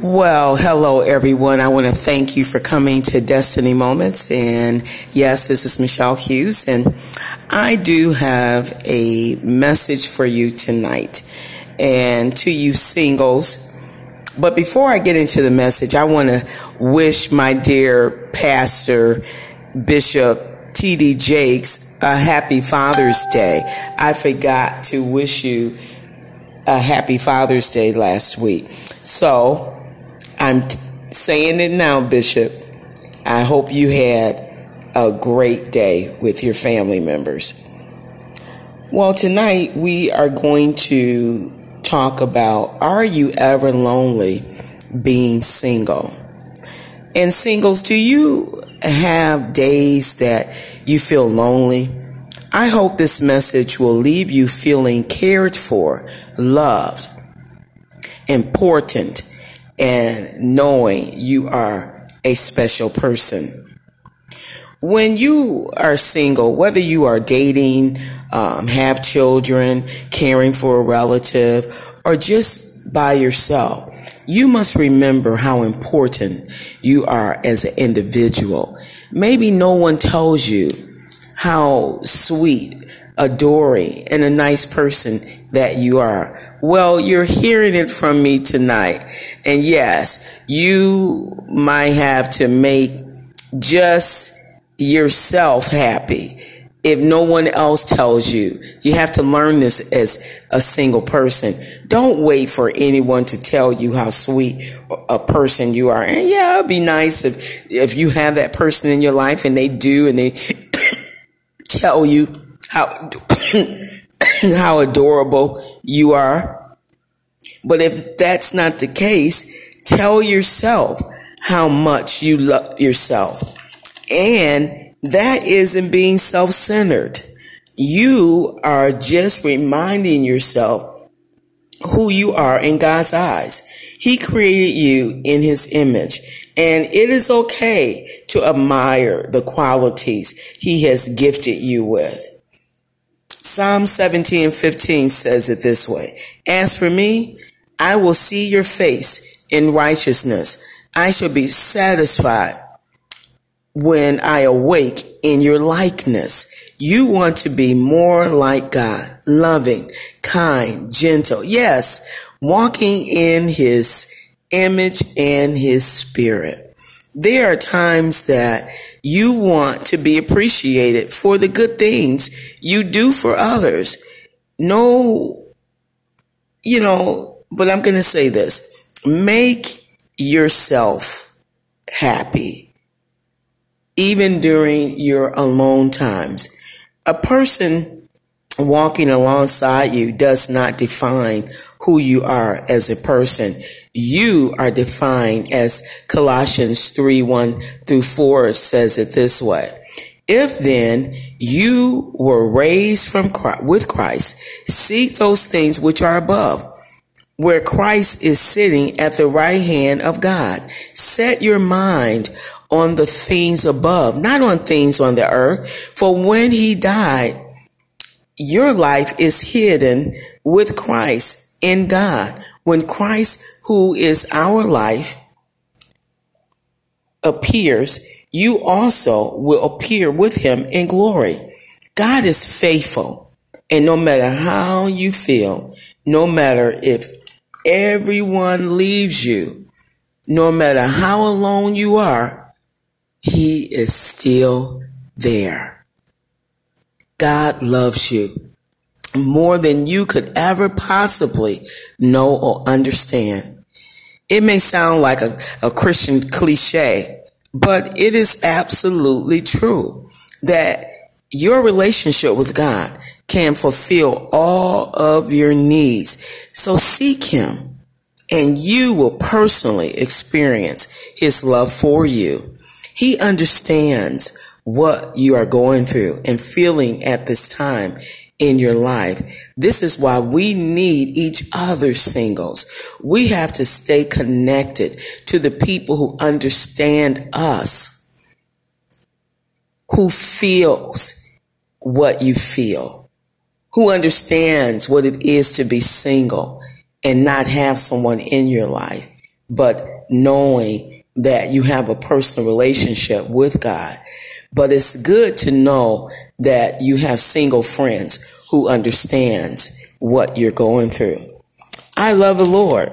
Well, hello everyone. I want to thank you for coming to Destiny Moments. And yes, this is Michelle Hughes and I do have a message for you tonight and to you singles. But before I get into the message, I want to wish my dear pastor, Bishop T.D. Jakes, a happy Father's Day. I forgot to wish you a happy Father's Day last week. So I'm t- saying it now, Bishop. I hope you had a great day with your family members. Well, tonight we are going to talk about Are you ever lonely being single? And singles, do you have days that you feel lonely? I hope this message will leave you feeling cared for, loved, important, and knowing you are a special person. When you are single, whether you are dating, um, have children, caring for a relative, or just by yourself, you must remember how important you are as an individual. Maybe no one tells you how sweet, adoring, and a nice person that you are. Well, you're hearing it from me tonight. And yes, you might have to make just yourself happy if no one else tells you. You have to learn this as a single person. Don't wait for anyone to tell you how sweet a person you are. And yeah, it'd be nice if if you have that person in your life and they do and they tell you how how adorable you are. But if that's not the case, tell yourself how much you love yourself. And that isn't being self centered. You are just reminding yourself who you are in God's eyes. He created you in his image and it is okay to admire the qualities he has gifted you with. Psalm 17 15 says it this way. As for me, I will see your face in righteousness. I shall be satisfied when I awake in your likeness. You want to be more like God, loving, kind, gentle. Yes, walking in his image and his spirit. There are times that you want to be appreciated for the good things you do for others. No, you know, but I'm going to say this. Make yourself happy even during your alone times. A person walking alongside you does not define who you are as a person. You are defined as Colossians 3 1 through 4 says it this way. If then you were raised from Christ, with Christ, seek those things which are above, where Christ is sitting at the right hand of God. Set your mind on the things above, not on things on the earth. For when he died, your life is hidden with Christ in God. When Christ, who is our life, appears, you also will appear with him in glory. God is faithful. And no matter how you feel, no matter if everyone leaves you, no matter how alone you are, he is still there. God loves you more than you could ever possibly know or understand. It may sound like a, a Christian cliche, but it is absolutely true that your relationship with God can fulfill all of your needs. So seek Him and you will personally experience His love for you. He understands what you are going through and feeling at this time in your life. This is why we need each other singles. We have to stay connected to the people who understand us, who feels what you feel, who understands what it is to be single and not have someone in your life but knowing that you have a personal relationship with God. But it's good to know that you have single friends who understands what you're going through. I love the Lord,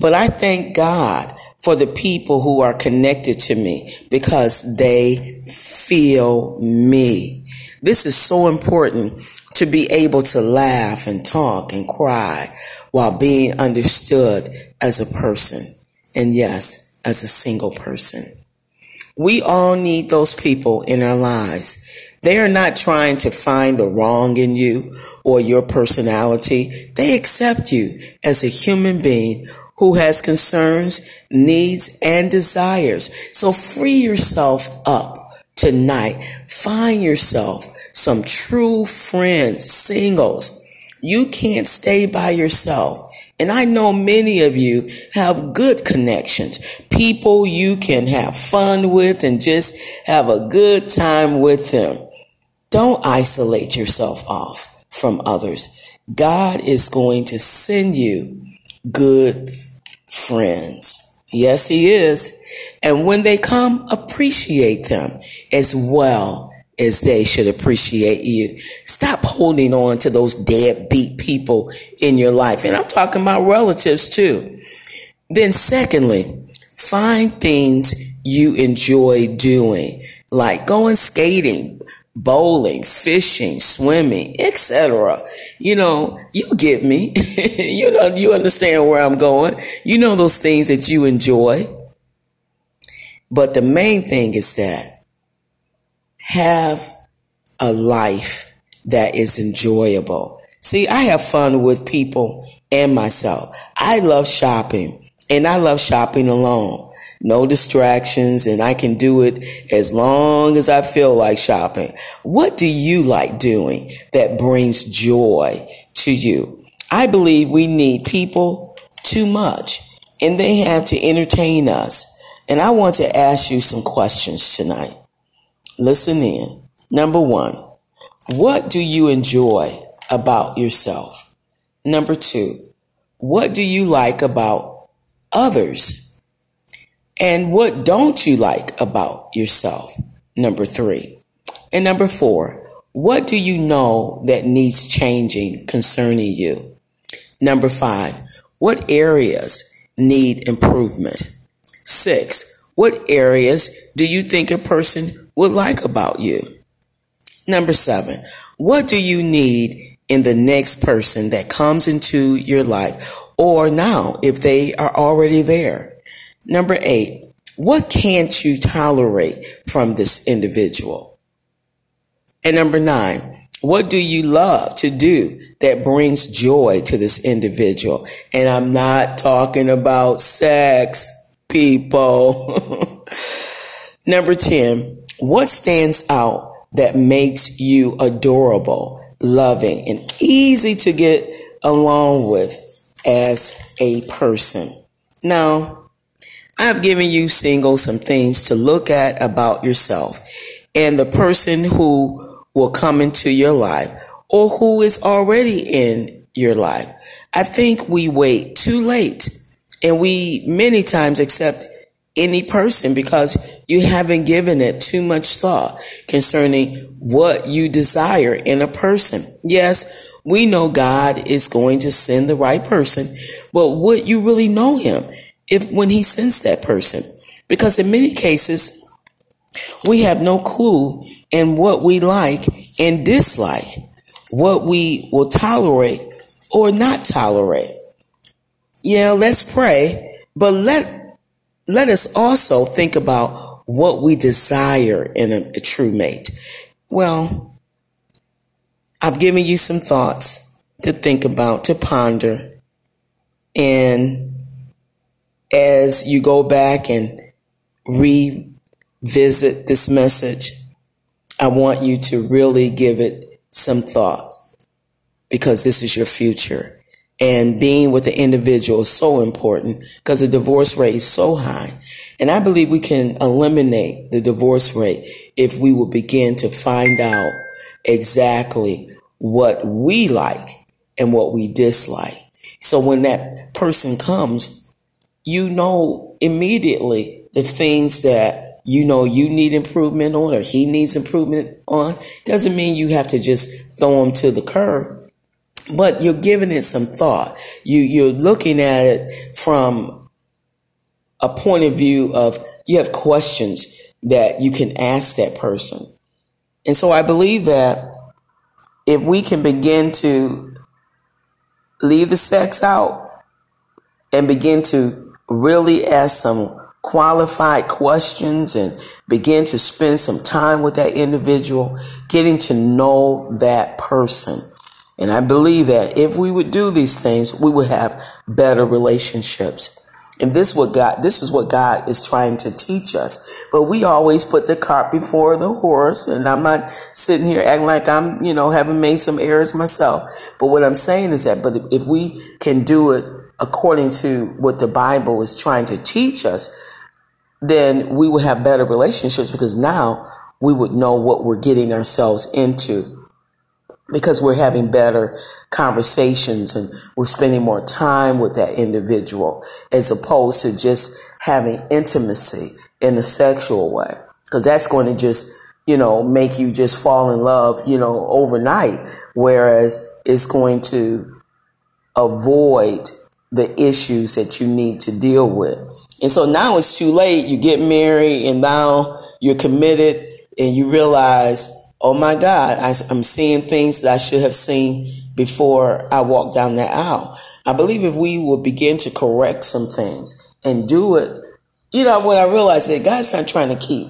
but I thank God for the people who are connected to me because they feel me. This is so important to be able to laugh and talk and cry while being understood as a person. And yes, as a single person. We all need those people in our lives. They are not trying to find the wrong in you or your personality. They accept you as a human being who has concerns, needs, and desires. So free yourself up tonight. Find yourself some true friends, singles. You can't stay by yourself. And I know many of you have good connections, people you can have fun with and just have a good time with them. Don't isolate yourself off from others. God is going to send you good friends. Yes, he is. And when they come, appreciate them as well as they should appreciate you. Stop holding on to those deadbeat people in your life. And I'm talking about relatives too. Then secondly, find things you enjoy doing, like going skating, bowling, fishing, swimming, etc. You know, you get me. you know, you understand where I'm going. You know those things that you enjoy. But the main thing is that have a life that is enjoyable. See, I have fun with people and myself. I love shopping and I love shopping alone no distractions, and I can do it as long as I feel like shopping. What do you like doing that brings joy to you? I believe we need people too much, and they have to entertain us. And I want to ask you some questions tonight. Listen in. Number one, what do you enjoy about yourself? Number two, what do you like about others? And what don't you like about yourself? Number three. And number four, what do you know that needs changing concerning you? Number five, what areas need improvement? Six, what areas do you think a person would like about you? Number seven, what do you need in the next person that comes into your life or now if they are already there? Number eight, what can't you tolerate from this individual? And number nine, what do you love to do that brings joy to this individual? And I'm not talking about sex, people. number 10, what stands out that makes you adorable, loving, and easy to get along with as a person? Now, I've given you singles some things to look at about yourself and the person who will come into your life or who is already in your life. I think we wait too late and we many times accept any person because you haven't given it too much thought concerning what you desire in a person. Yes, we know God is going to send the right person, but would you really know him? if when he sends that person. Because in many cases, we have no clue in what we like and dislike, what we will tolerate or not tolerate. Yeah, let's pray, but let, let us also think about what we desire in a, a true mate. Well, I've given you some thoughts to think about, to ponder, and as you go back and revisit this message, I want you to really give it some thought because this is your future. And being with the individual is so important because the divorce rate is so high. And I believe we can eliminate the divorce rate if we will begin to find out exactly what we like and what we dislike. So when that person comes, you know immediately the things that you know you need improvement on or he needs improvement on. Doesn't mean you have to just throw him to the curb, but you're giving it some thought. You, you're looking at it from a point of view of you have questions that you can ask that person. And so I believe that if we can begin to leave the sex out and begin to really ask some qualified questions and begin to spend some time with that individual, getting to know that person. And I believe that if we would do these things, we would have better relationships. And this what God this is what God is trying to teach us. But we always put the cart before the horse, and I'm not sitting here acting like I'm, you know, having made some errors myself. But what I'm saying is that but if we can do it according to what the Bible is trying to teach us, then we will have better relationships because now we would know what we're getting ourselves into because we're having better conversations and we're spending more time with that individual as opposed to just having intimacy in a sexual way. Cause that's going to just, you know, make you just fall in love, you know, overnight. Whereas it's going to avoid the issues that you need to deal with. And so now it's too late. You get married and now you're committed and you realize oh my God, I, am seeing things that I should have seen before I walked down that aisle. I believe if we will begin to correct some things and do it, you know, what I realized that God's not trying to keep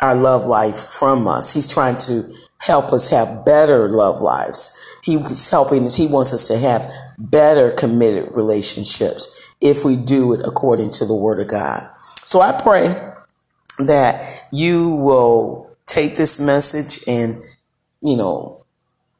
our love life from us. He's trying to help us have better love lives. He's helping us. He wants us to have better committed relationships if we do it according to the word of God. So I pray that you will take this message and, you know,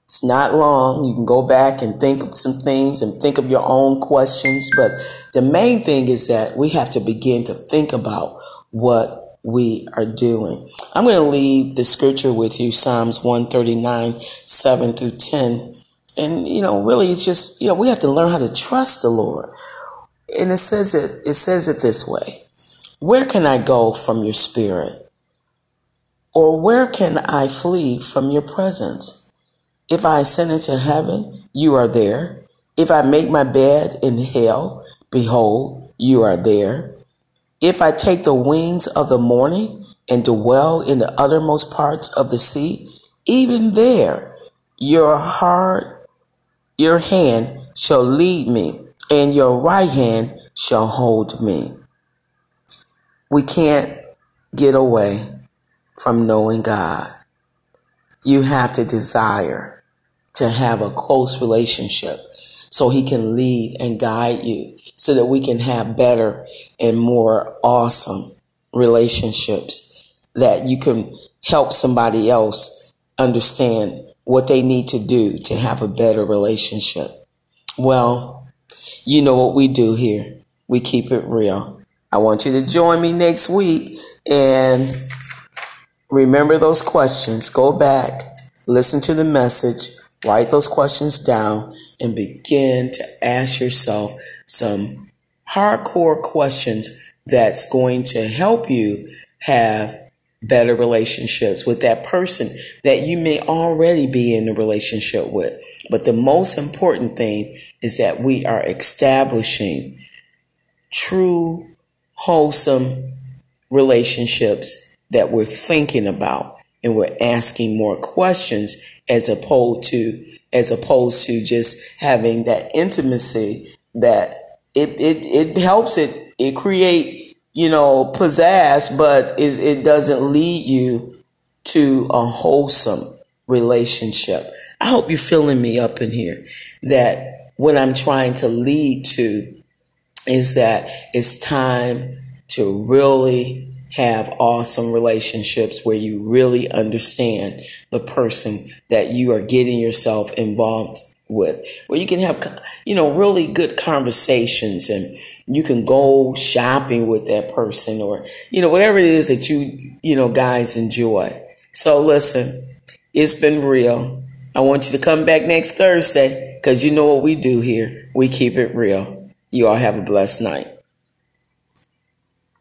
it's not long. You can go back and think of some things and think of your own questions. But the main thing is that we have to begin to think about what we are doing. I'm going to leave the scripture with you, Psalms 139, 7 through 10. And, you know, really it's just, you know, we have to learn how to trust the Lord. And it says it, it says it this way. Where can I go from your spirit? Or where can I flee from your presence? If I ascend into heaven, you are there. If I make my bed in hell, behold, you are there. If I take the wings of the morning and dwell in the uttermost parts of the sea, even there your heart, your hand shall lead me, and your right hand shall hold me. We can't get away from knowing God. You have to desire to have a close relationship so he can lead and guide you so that we can have better and more awesome relationships that you can help somebody else understand what they need to do to have a better relationship. Well, you know what we do here. We keep it real. I want you to join me next week and Remember those questions. Go back, listen to the message, write those questions down, and begin to ask yourself some hardcore questions that's going to help you have better relationships with that person that you may already be in a relationship with. But the most important thing is that we are establishing true, wholesome relationships that we're thinking about and we're asking more questions as opposed to as opposed to just having that intimacy that it it, it helps it it create you know pizzazz but it, it doesn't lead you to a wholesome relationship. I hope you're feeling me up in here that what i'm trying to lead to is that it's time to really have awesome relationships where you really understand the person that you are getting yourself involved with. Where you can have you know really good conversations and you can go shopping with that person or you know whatever it is that you you know guys enjoy. So listen it's been real. I want you to come back next thursday because you know what we do here. We keep it real. You all have a blessed night